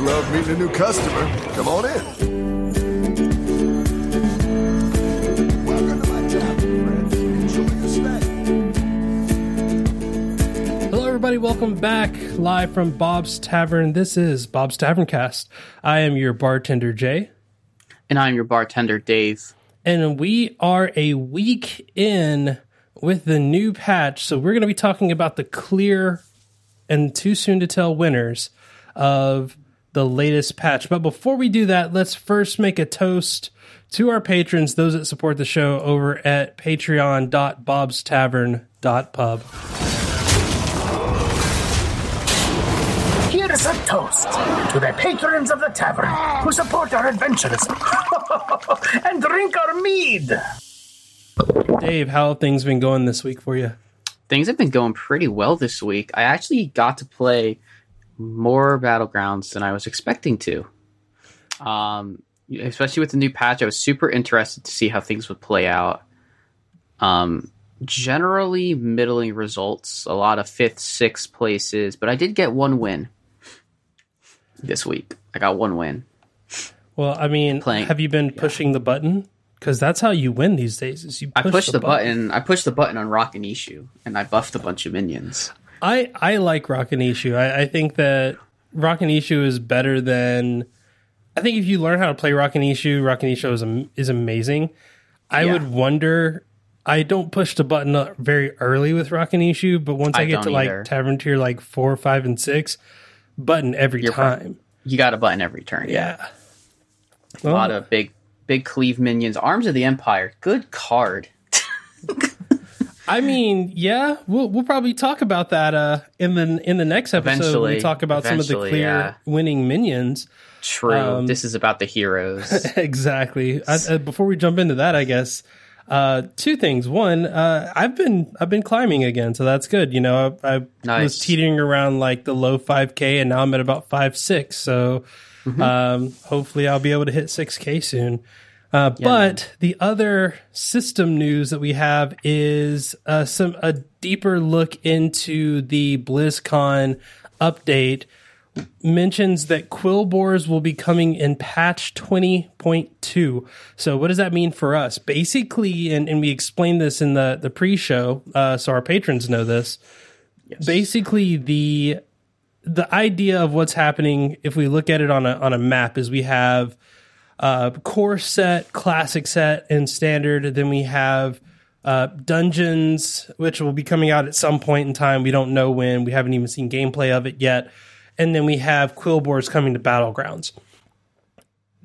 always love meeting a new customer. Come on in. Welcome to my tavern, friends. Enjoy your stay. Hello, everybody. Welcome back live from Bob's Tavern. This is Bob's Tavern Cast. I am your bartender, Jay, And I'm your bartender, Dave. and we are a week in with the new patch. So, we're going to be talking about the clear and too soon to tell winners of the latest patch. But before we do that, let's first make a toast to our patrons, those that support the show over at patreon.bobstavern.pub. Here is a toast to the patrons of the tavern who support our adventures and drink our mead. Dave, how have things been going this week for you? Things have been going pretty well this week. I actually got to play more Battlegrounds than I was expecting to. Um, especially with the new patch, I was super interested to see how things would play out. Um, generally, middling results, a lot of fifth, sixth places, but I did get one win this week. I got one win. Well, I mean, Playing- have you been pushing the button? Because that's how you win these days. Is you I push pushed the, button. I pushed the button on Rakanishu, and I buffed a bunch of minions. I I like Rakanishu. I, I think that Rakanishu is better than. I think if you learn how to play Rakanishu, Rockin' Issue is am- is amazing. I Yeah. would wonder. I don't push the button up very early with Rakanishu, but once I, I get to like either. Tavern Tier like four, five, and six, button every You're time. You got a button every turn. Yeah. A lot of big, big cleave minions. Arms of the Empire. Good card. I mean, yeah, we'll we'll probably talk about that uh, in the in the next episode. when we Eventually. talk about some of the clear yeah. winning minions. True. Um, this is about the heroes. exactly. I, uh, before we jump into that, I guess uh, two things. One, uh, I've been I've been climbing again, so that's good. You know, I, I was teetering around like the low five k, and now I'm at about five six. So Mm-hmm. um, hopefully, I'll be able to hit six k soon. Uh, but the other system news that we have is uh, some a deeper look into the BlizzCon update mentions that Quilboars will be coming in patch 20.2. So what does that mean for us? Basically, and, and we explained this in the, the pre-show, uh, so our patrons know this. Basically, the the idea of what's happening, if we look at it on a on a map, is we have uh, core set, classic set, and standard. Then we have uh, dungeons, which will be coming out at some point in time. We don't know when. We haven't even seen gameplay of it yet. And then we have Quilboars coming to Battlegrounds.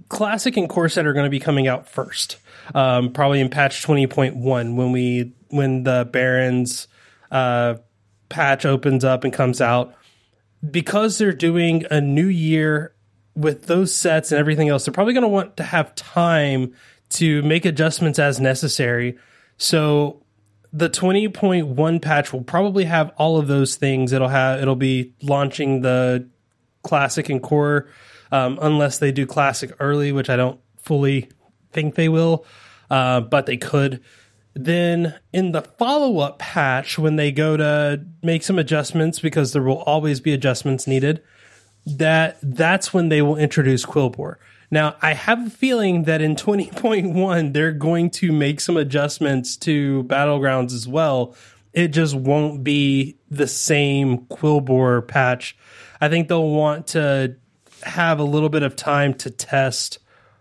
Classic and core set are going to be coming out first, um, probably in patch twenty point one when we when the Barons uh, patch opens up and comes out. Because they're doing a new year with those sets and everything else, they're probably going to want to have time to make adjustments as necessary. So the 20.1 patch will probably have all of those things. It'll have it'll be launching the classic and core um, unless they do classic early, which I don't fully think they will, uh, but they could. Then in the follow up patch, when they go to make some adjustments, because there will always be adjustments needed, that that's when they will introduce Quilboar. Now, I have a feeling that in 20.1 they're going to make some adjustments to Battlegrounds as well. It just won't be the same Quilboar patch. I think they'll want to have a little bit of time to test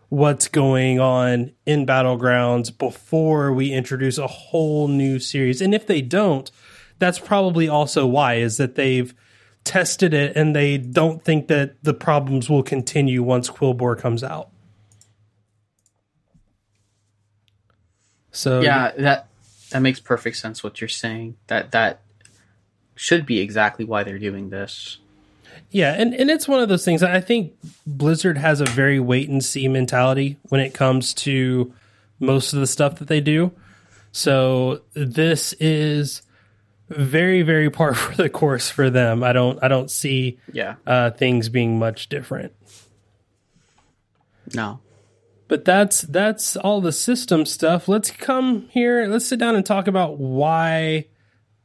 what's going on in Battlegrounds before we introduce a whole new series. And if they don't, that's probably also why is that they've tested it and they don't think that the problems will continue once Quilboar comes out. So yeah, that that makes perfect sense. What you're saying. That that should be exactly why they're doing this. Yeah, and, and it's one of those things. I think Blizzard has a very wait and see mentality when it comes to most of the stuff that they do. So this is very, very par for the course for them. I don't I don't see Yeah. uh, things being much different. No. But that's that's all the system stuff. Let's come here. Let's sit down and talk about why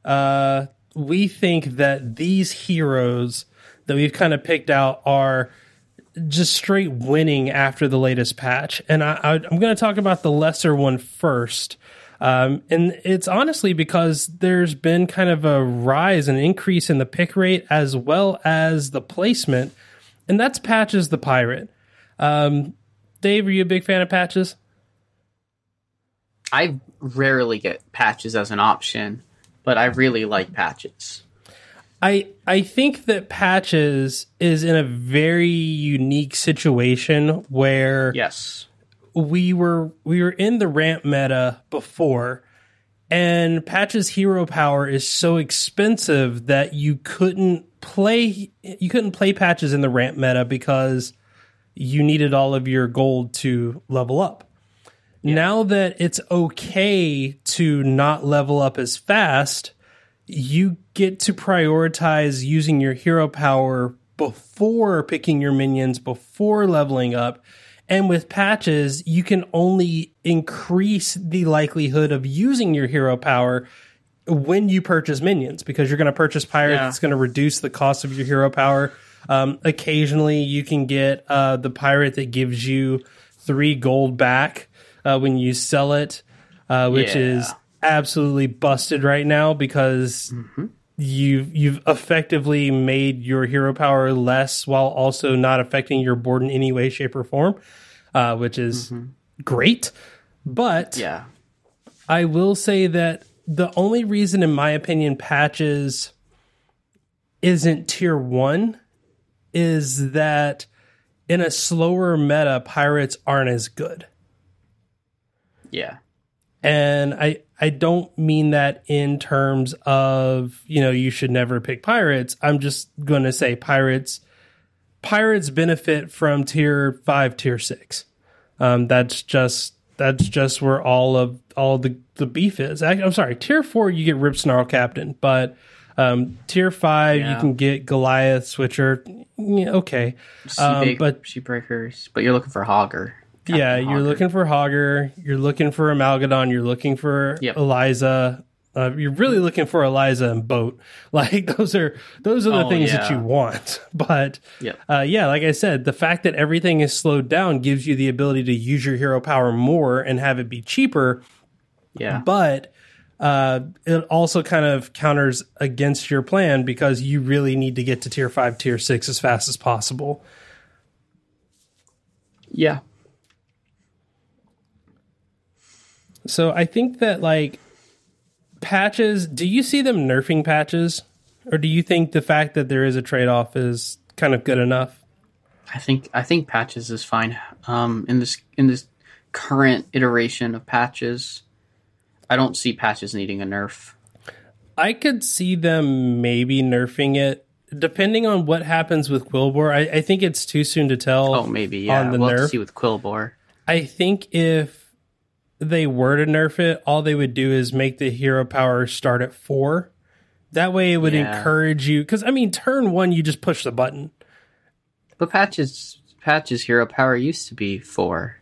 uh, we think that these heroes that we've kind of picked out are just straight winning after the latest patch. And I, I, I'm going to talk about the lesser one first. Um, and it's honestly because there's been kind of a rise and increase in the pick rate as well as the placement, and that's Patches the Pirate. Um, Dave, are you a big fan of Patches? I rarely get patches as an option, but I really like patches. I I think that Patches is in a very unique situation where Yes. We were we were in the ramp meta before and Patch's hero power is so expensive that you couldn't play you couldn't play patches in the ramp meta because you needed all of your gold to level up. Now that it's okay to not level up as fast you get to prioritize using your hero power before picking your minions before leveling up and with patches, you can only increase the likelihood of using your hero power when you purchase minions because you're going to purchase pirates. Yeah. It's going to reduce the cost of your hero power. Um, occasionally, you can get uh, the pirate that gives you three gold back uh, when you sell it, uh, which Yeah. is absolutely busted right now because you've you've effectively made your hero power less while also not affecting your board in any way, shape, or form, uh, which is great. But Yeah. I will say that the only reason, in my opinion, patches isn't tier one is that in a slower meta, pirates aren't as good. Yeah. And I I don't mean that in terms of, you know, you should never pick pirates. I'm just going to say pirates pirates benefit from tier 5 tier 6. Um that's just that's just where all of all the the beef is. I, I'm sorry, tier 4 you get Ripsnarl Captain, but um tier 5 you can get Goliaths which are yeah, okay. Um, but sheep breakers, but you're looking for Hogger. Yeah, you're looking for Hogger, you're looking for Amalgadon, you're looking for Yep. Eliza. Uh, you're really looking for Eliza and Boat. Like those are those are the Oh, things that you want. But Yep. uh, yeah, like I said, the fact that everything is slowed down gives you the ability to use your hero power more and have it be cheaper. Yeah. But uh, it also kind of counters against your plan because you really need to get to tier five, tier six as fast as possible. Yeah. So I think that like patches, do you see them nerfing patches? Or do you think the fact that there is a trade off is kind of good enough? I think I think patches is fine. Um, in this in this current iteration of patches, I don't see patches needing a nerf. I could see them maybe nerfing it depending on what happens with Quilboar. I, I think it's too soon to tell. Oh, maybe yeah. on the we'll nerf. see with Quilboar. I think if they were to nerf it, all they would do is make the hero power start at four. That way, it would Yeah. encourage you. Because I mean, turn one, you just push the button. But patches patches hero power used to be four,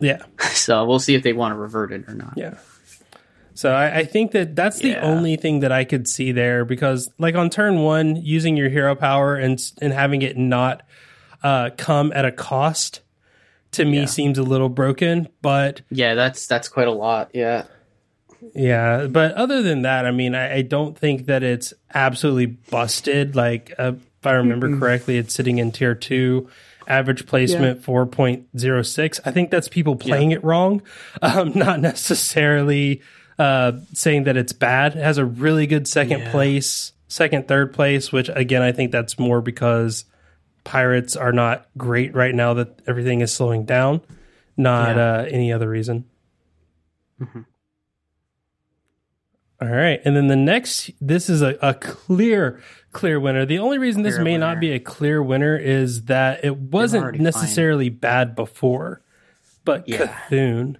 Yeah, so we'll see if they want to revert it or not. yeah. So I, I think that that's the Yeah. only thing that I could see there because, like on turn one, using your hero power and and having it not uh, come at a cost to me Yeah. seems a little broken. But Yeah, that's that's quite a lot. Yeah. Yeah, but other than that, I mean, I, I don't think that it's absolutely busted. Like, uh, if I remember correctly, it's sitting in tier two, average placement four point zero six. I think that's people playing it wrong, um, not necessarily uh, saying that it's bad. It has a really good second Yeah. place, second, third place, which again, I think that's more because pirates are not great right now that everything is slowing down, not Yeah. uh, any other reason. All right. And then the next, this is a, a clear, clear winner. The only reason this Clear may not be a clear winner is that it wasn't necessarily bad before, but Yeah. Cthulhu,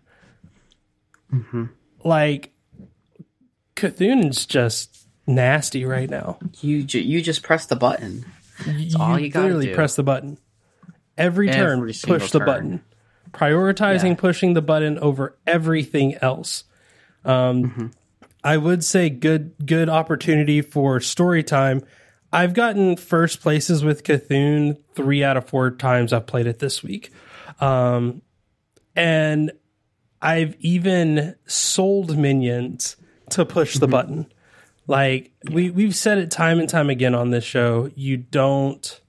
like, Cthulhu's just nasty right now. You ju- you just press the button. You all you literally do. press the button. Every turn, Every single push the turn. button. Prioritizing Yeah. pushing the button over everything else. Um, Mm-hmm. I would say good good opportunity for story time. I've gotten first places with Cthulhu three out of four times I've played it this week. Um, and I've even sold minions to push the button. Like we we've said it time and time again on this show, you don't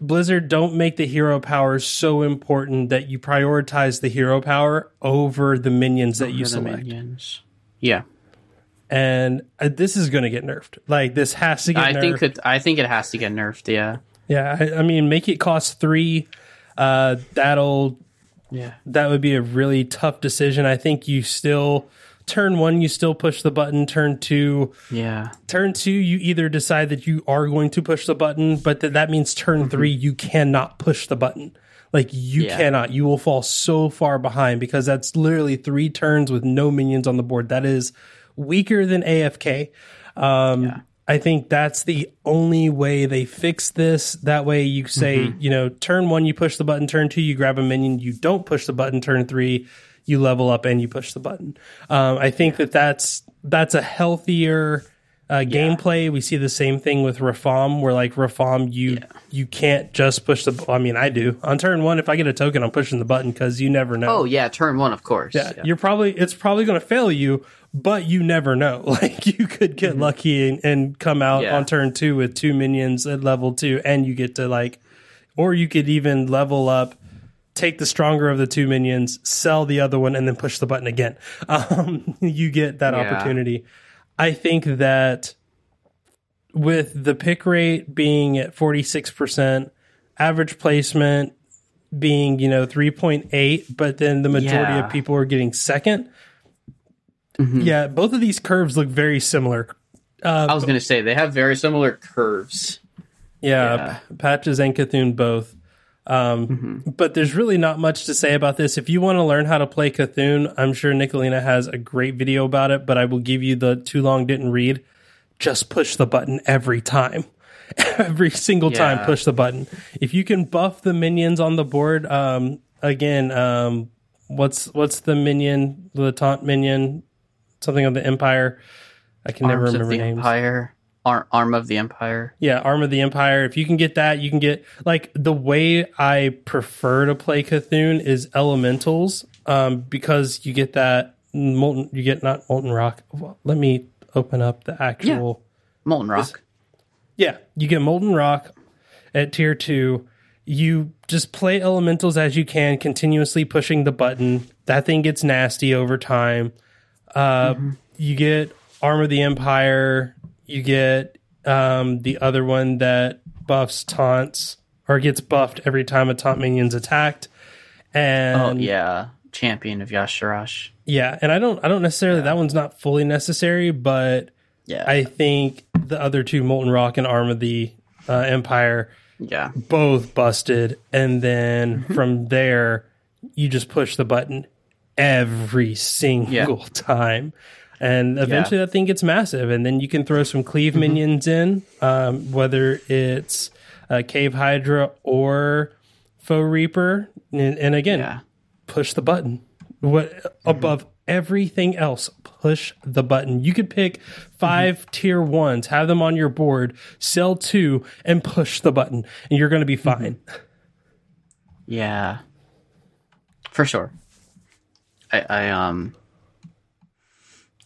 Blizzard don't make the hero power so important that you prioritize the hero power over the minions that you select. minions. Yeah, And uh, this is going to get nerfed. Like this has to get I nerfed. think it, I think it has to get nerfed. Yeah, yeah, I, I mean, make it cost three. Uh, that'll yeah, that would be a really tough decision. I think you still turn one, you still push the button. Turn two, yeah. turn two, you either decide that you are going to push the button, but that that means turn three, you cannot push the button. Like you Yeah. cannot, you will fall so far behind because that's literally three turns with no minions on the board. That is weaker than AFK. Um, I think that's the only way they fix this. That way, you say, you know, turn one, you push the button. Turn two, you grab a minion. You don't push the button. Turn three, you level up and you push the button. Um, I think that that's that's a healthier uh, gameplay. We see the same thing with Rafaam, where like Rafaam, you you can't just push the. I mean, I do on turn one. If I get a token, I'm pushing the button because you never know. Oh yeah, turn one, of course. Yeah, you're probably it's probably going to fail you, but you never know. Like you could get lucky and, and come out Mm-hmm. Yeah. on turn two with two minions at level two, and you get to like, or you could even level up, take the stronger of the two minions, sell the other one, and then push the button again. Um, you get that Yeah. opportunity. I think that with the pick rate being at 46%, average placement being, you know, 3.8, but then the majority Yeah. of people are getting 2nd Yeah, both of these curves look very similar. I was gonna say they have very similar curves. Yeah, Yeah. Patches and Cthulhu both. Um, But there's really not much to say about this. If you want to learn how to play Cthulhu, I'm sure Nicolina has a great video about it, but I will give you the too long didn't read. Just push the button every time. every single time, push the button. If you can buff the minions on the board, um, again, um, what's what's the minion, the taunt minion, something of the Empire? I can never remember names. Empire, Ar- arm of the Empire. Yeah, Arm of the Empire. If you can get that, you can get like the way I prefer to play Cthulhu is elementals, um, because you get that molten. You get not molten rock. Well, let me open up the actual. Molten Rock. Yeah, you get molten rock at tier two. You just play elementals as you can, continuously pushing the button. That thing gets nasty over time. Uh, You get Arm of the Empire. You get um, the other one that buffs taunts or gets buffed every time a taunt minion's attacked. And oh yeah, champion of Y'Shaarj. yeah, and I don't I don't necessarily that one's not fully necessary, but Yeah, I think the other two, Molten Rock and Arm of the uh, Empire, yeah, both busted. And then from there, you just push the button every single time. And eventually that thing gets massive. And then you can throw some cleave minions in, um, whether it's uh, Cave Hydra or Foe Reaper. And, and again, yeah. push the button. What above everything else, push the button. You could pick 5 tier ones, have them on your board, sell two, and push the button, and you're going to be fine. Yeah, for sure. I, I um,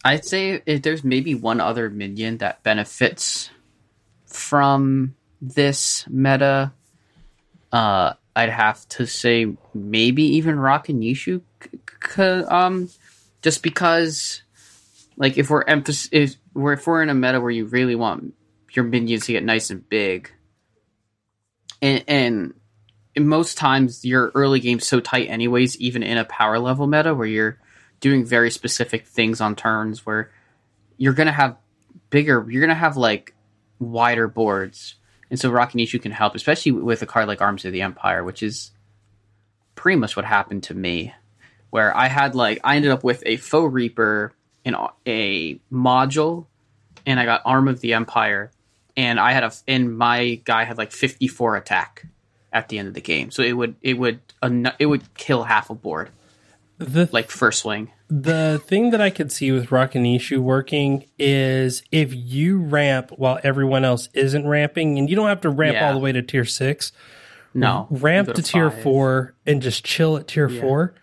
I'd say if there's maybe one other minion that benefits from this meta. Uh, I'd have to say maybe even Rakanishu, c- c- um, just because, like, if we're if we're if we're in a meta where you really want your minions to get nice and big, and and most times your early game's so tight anyways even in a power level meta where you're doing very specific things on turns where you're gonna have bigger you're gonna have like wider boards. And so Rakanishu can help especially with a card like Arms of the Empire which is pretty much what happened to me. Where I had like I ended up with a Foe Reaper in a- a module and I got Arm of the Empire. And I had a and my guy had like 54 attack at the end of the game. So it would it would it would kill half a board The like first swing. the thing that I could see with Rock and Rakanishu working is if you ramp while everyone else isn't ramping, and you don't have to ramp Yeah. all the way to tier six, No. ramp Go to tier four and just chill at tier four.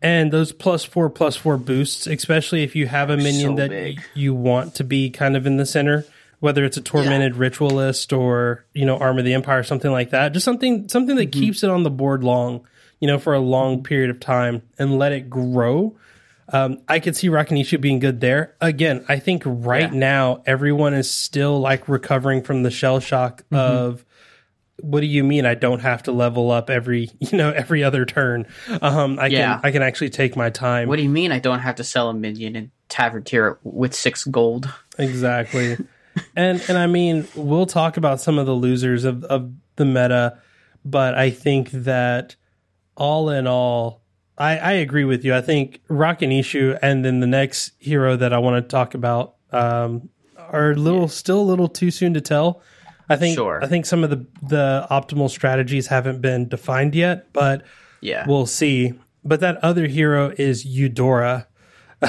And those plus four plus four boosts, especially if you have a minion so that big. you want to be kind of in the center, whether it's a tormented ritualist or you know arm of the empire, something like that, just something something that Mm-hmm. keeps it on the board long, you know, for a long period of time and let it grow. Um, I could see Rakanishu being good there. Again, I think right Yeah. now everyone is still like recovering from the shell shock Mm-hmm. of what do you mean I don't have to level up every you know every other turn? Um, I Yeah. can I can actually take my time. What do you mean I don't have to sell a minion in tavern tier with six gold? exactly. and and I mean we'll talk about some of the losers of of the meta, but I think that all in all, I, I agree with you. I think Rakanishu and Issue, and then the next hero that I want to talk about um, are a little still a little too soon to tell. I think Sure. I think some of the the optimal strategies haven't been defined yet, but Yeah. we'll see. But that other hero is Eudora.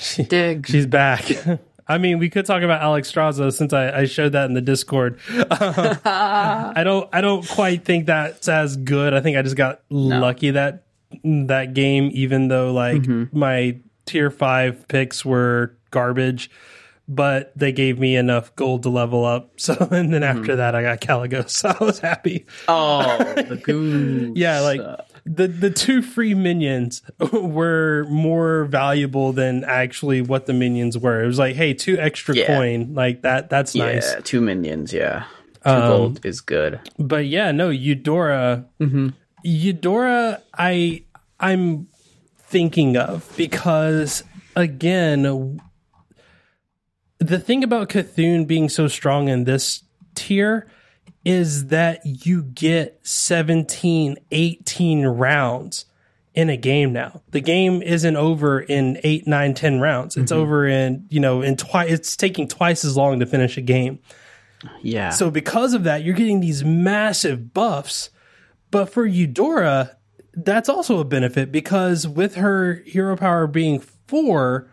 she, Dig. she's back. I mean, we could talk about Alexstrasza since I, I showed that in the Discord. I don't I don't quite think that's as good. I think I just got lucky that that game, even though like Mm-hmm. my tier five picks were garbage. But they gave me enough gold to level up. So and then Mm-hmm. after that I got Kalecgos. So I was happy. Oh, the goose. Yeah, like the the two free minions were more valuable than actually what the minions were. It was like, hey, two extra Yeah. coin, like that. That's yeah, nice. two minions. Yeah, two Um, gold is good. But yeah, no, Eudora, Eudora, I I'm thinking of because again, the thing about Cthulhu being so strong in this tier is that you get 17, 18 rounds in a game now. The game isn't over in eight, nine, ten rounds. It's mm-hmm. over in, you know, in twice, it's taking twice as long to finish a game. Yeah. So because of that, you're getting these massive buffs. But for Eudora, that's also a benefit because with her hero power being four,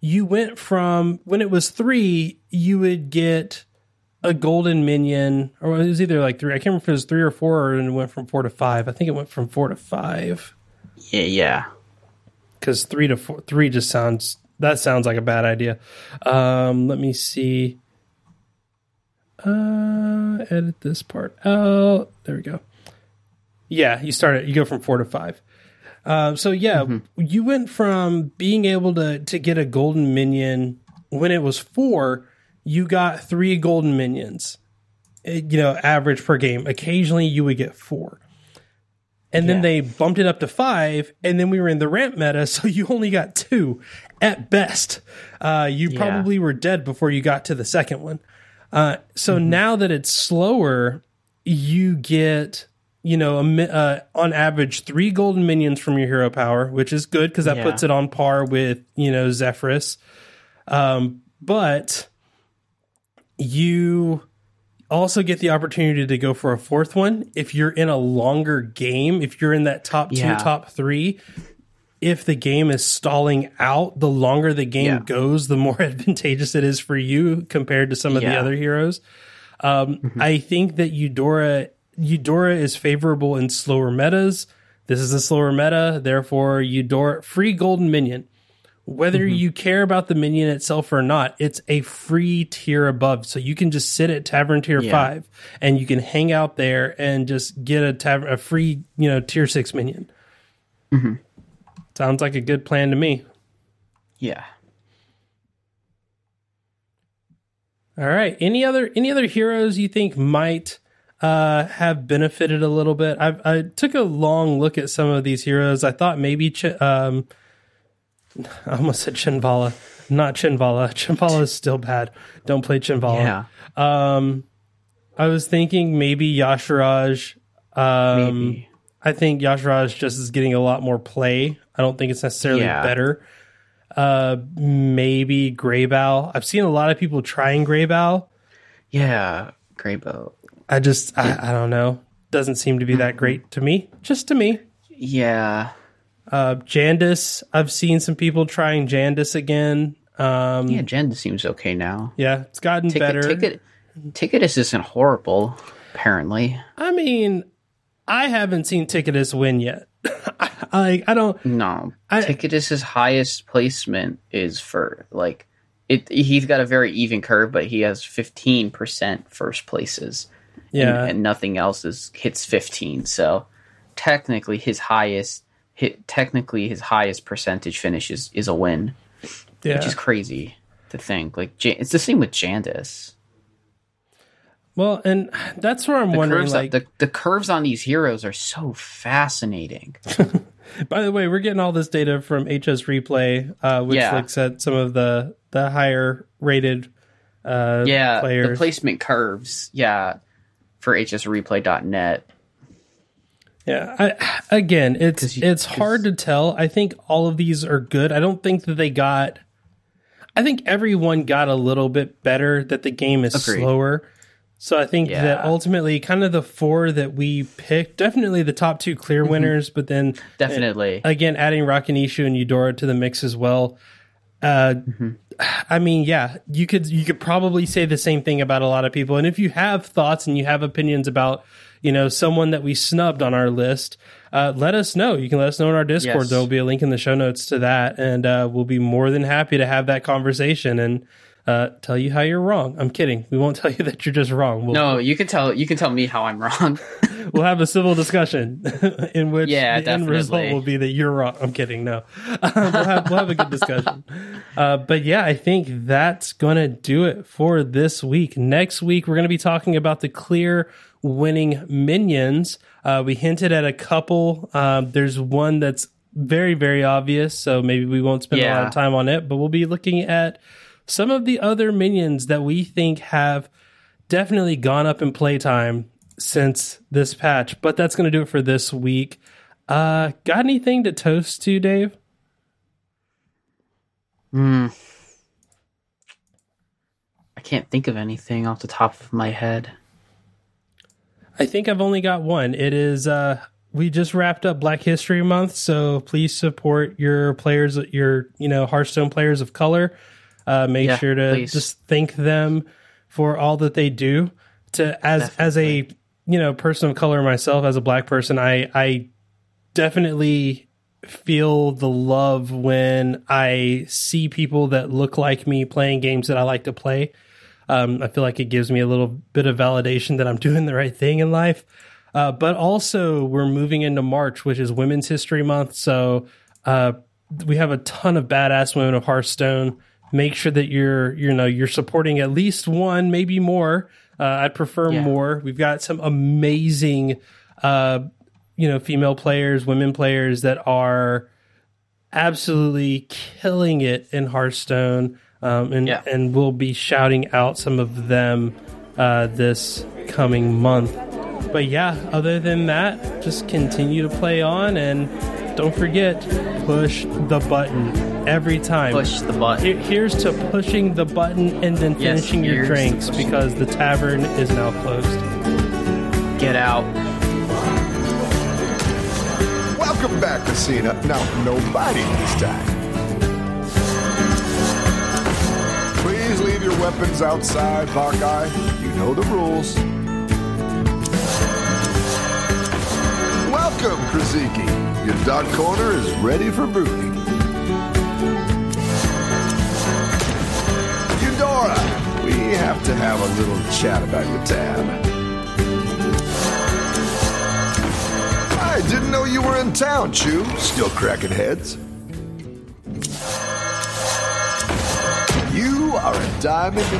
you went from when it was three, you would get a golden minion, or it was either like three. I can't remember if it was three or four, and it went from four to five. I think it went from four to five yeah, yeah. because three to four, three just sounds that sounds like a bad idea. Um, let me see. Uh, edit this part out. There we go. Yeah, you start it. You go from four to five. Uh, so yeah, you went from being able to to get a golden minion when it was four. You got three golden minions. uh, You know, average per game. Occasionally, you would get four and then Yeah. they bumped it up to five, and then we were in the ramp meta, so you only got two at best. Uh, you Yeah. probably were dead before you got to the second one. Uh, so Mm-hmm. now that it's slower, you get you know a, uh, on average three golden minions from your hero power, which is good because that Yeah. puts it on par with you know Zephrys. Um, but you also get the opportunity to go for a fourth one if you're in a longer game if you're in that top two Yeah. top three. If the game is stalling out the longer the game Yeah. goes the more advantageous it is for you compared to some of the other heroes. Um, i think that eudora eudora is favorable in slower metas. This is a slower meta therefore eudora free golden minion whether Mm-hmm. you care about the minion itself or not, it's a free tier above. So you can just sit at Tavern Tier Yeah. Five and you can hang out there and just get a tavern a free, you know, tier six minion. Mm-hmm. Sounds like a good plan to me. Yeah. All right. Any other any other heroes you think might uh, have benefited a little bit? I, I took a long look at some of these heroes. I thought maybe Ch- um, I almost said Chenvaala, not Chenvaala. Chenvaala is still bad. Don't play Chenvaala. Yeah. Um, I was thinking maybe Y'Shaarj. Um, Maybe. I think Y'Shaarj just is getting a lot more play. I don't think it's necessarily Yeah. better. Uh, maybe Greybough. I've seen a lot of people trying Greybough. Yeah. Greybough. I just, I, I don't know. Doesn't seem to be that great to me. Just to me. Yeah. Uh, Jandice, I've seen some people trying Jandice again. Um, Yeah, Jen seems okay now. yeah, it's gotten Ticket, better. ticket, Tickatus isn't horrible, apparently. I mean, I haven't seen Tickatus win yet. I I don't. No, I- Tickatus's highest placement is for like it. He's got a very even curve, but he has fifteen percent first places. Yeah, and, and nothing else is hits fifteen. So technically, his highest hit technically his highest percentage finish is, is a win, yeah. which is crazy to think. Like it's the same with Jandice. well, and that's where I'm The wondering. curves, Like, the, the curves on these heroes are so fascinating. by the way, we're getting all this data from HS Replay, uh, which Yeah. looks at some of the the higher rated. Uh, yeah, the placement curves. Yeah, for hsreplay.net. Yeah, I, again, it's you- it's hard to tell. I think all of these are good. I don't think that they got. I think everyone got a little bit better. That the game is Agreed. slower. So I think that ultimately, kind of the four that we picked, definitely the top two clear Mm-hmm. winners. But then Definitely. again, adding Rakanishu and Eudora to the mix as well. Uh, Mm-hmm. I mean, yeah, you could you could probably say the same thing about a lot of people. And if you have thoughts and you have opinions about, you know, someone that we snubbed on our list, uh, let us know. You can let us know in our Discord. Yes. There will be a link in the show notes to that, and uh, we'll be more than happy to have that conversation and uh, tell you how you're wrong. I'm kidding. We won't tell you that you're just wrong. We'll, no, you can tell. You can tell me how I'm wrong. we'll have a civil discussion in which Yeah, the end result will be that you're wrong. I'm kidding. No, we'll, have, we'll have a good discussion. Uh, but yeah, I think that's going to do it for this week. Next week, we're going to be talking about the clear winning minions. Uh, we hinted at a couple. Um, there's one that's very, very obvious. So maybe we won't spend a lot of time on it, but we'll be looking at some of the other minions that we think have definitely gone up in playtime since this patch. But that's going to do it for this week. Uh, got anything to toast to, Dave? Hmm. I can't think of anything off the top of my head. I think I've only got one. It is uh we just wrapped up Black History Month, so please support your players, your you know Hearthstone players of color. Uh, make Yeah, sure to please. just thank them for all that they do. To as as a you know person of color myself, as a black person, I I definitely feel the love when I see people that look like me playing games that I like to play. Um, I feel like it gives me a little bit of validation that I'm doing the right thing in life. Uh, but also, we're moving into March, which is Women's History Month. So uh, we have a ton of badass women of Hearthstone. Make sure that you're, you know, you're supporting at least one, maybe more. Uh, I'd prefer Yeah. more. We've got some amazing, uh, you know, female players, women players that are absolutely killing it in Hearthstone, um, and Yeah. and we'll be shouting out some of them uh, this coming month. But yeah, other than that, just continue to play on and don't forget push the button every time. Push the button. Here- Here's to pushing the button and then Yes, finishing your drinks because the tavern is now closed. Get out. Welcome back, Casina. Now, no biting this time. Please leave your weapons outside, Hawkeye. You know the rules. Welcome, Krasiki. Your dog corner is ready for brooding. Eudora, we have to have a little chat about your tab. I didn't know you were in town, Chew. Still cracking heads. You are a diamond in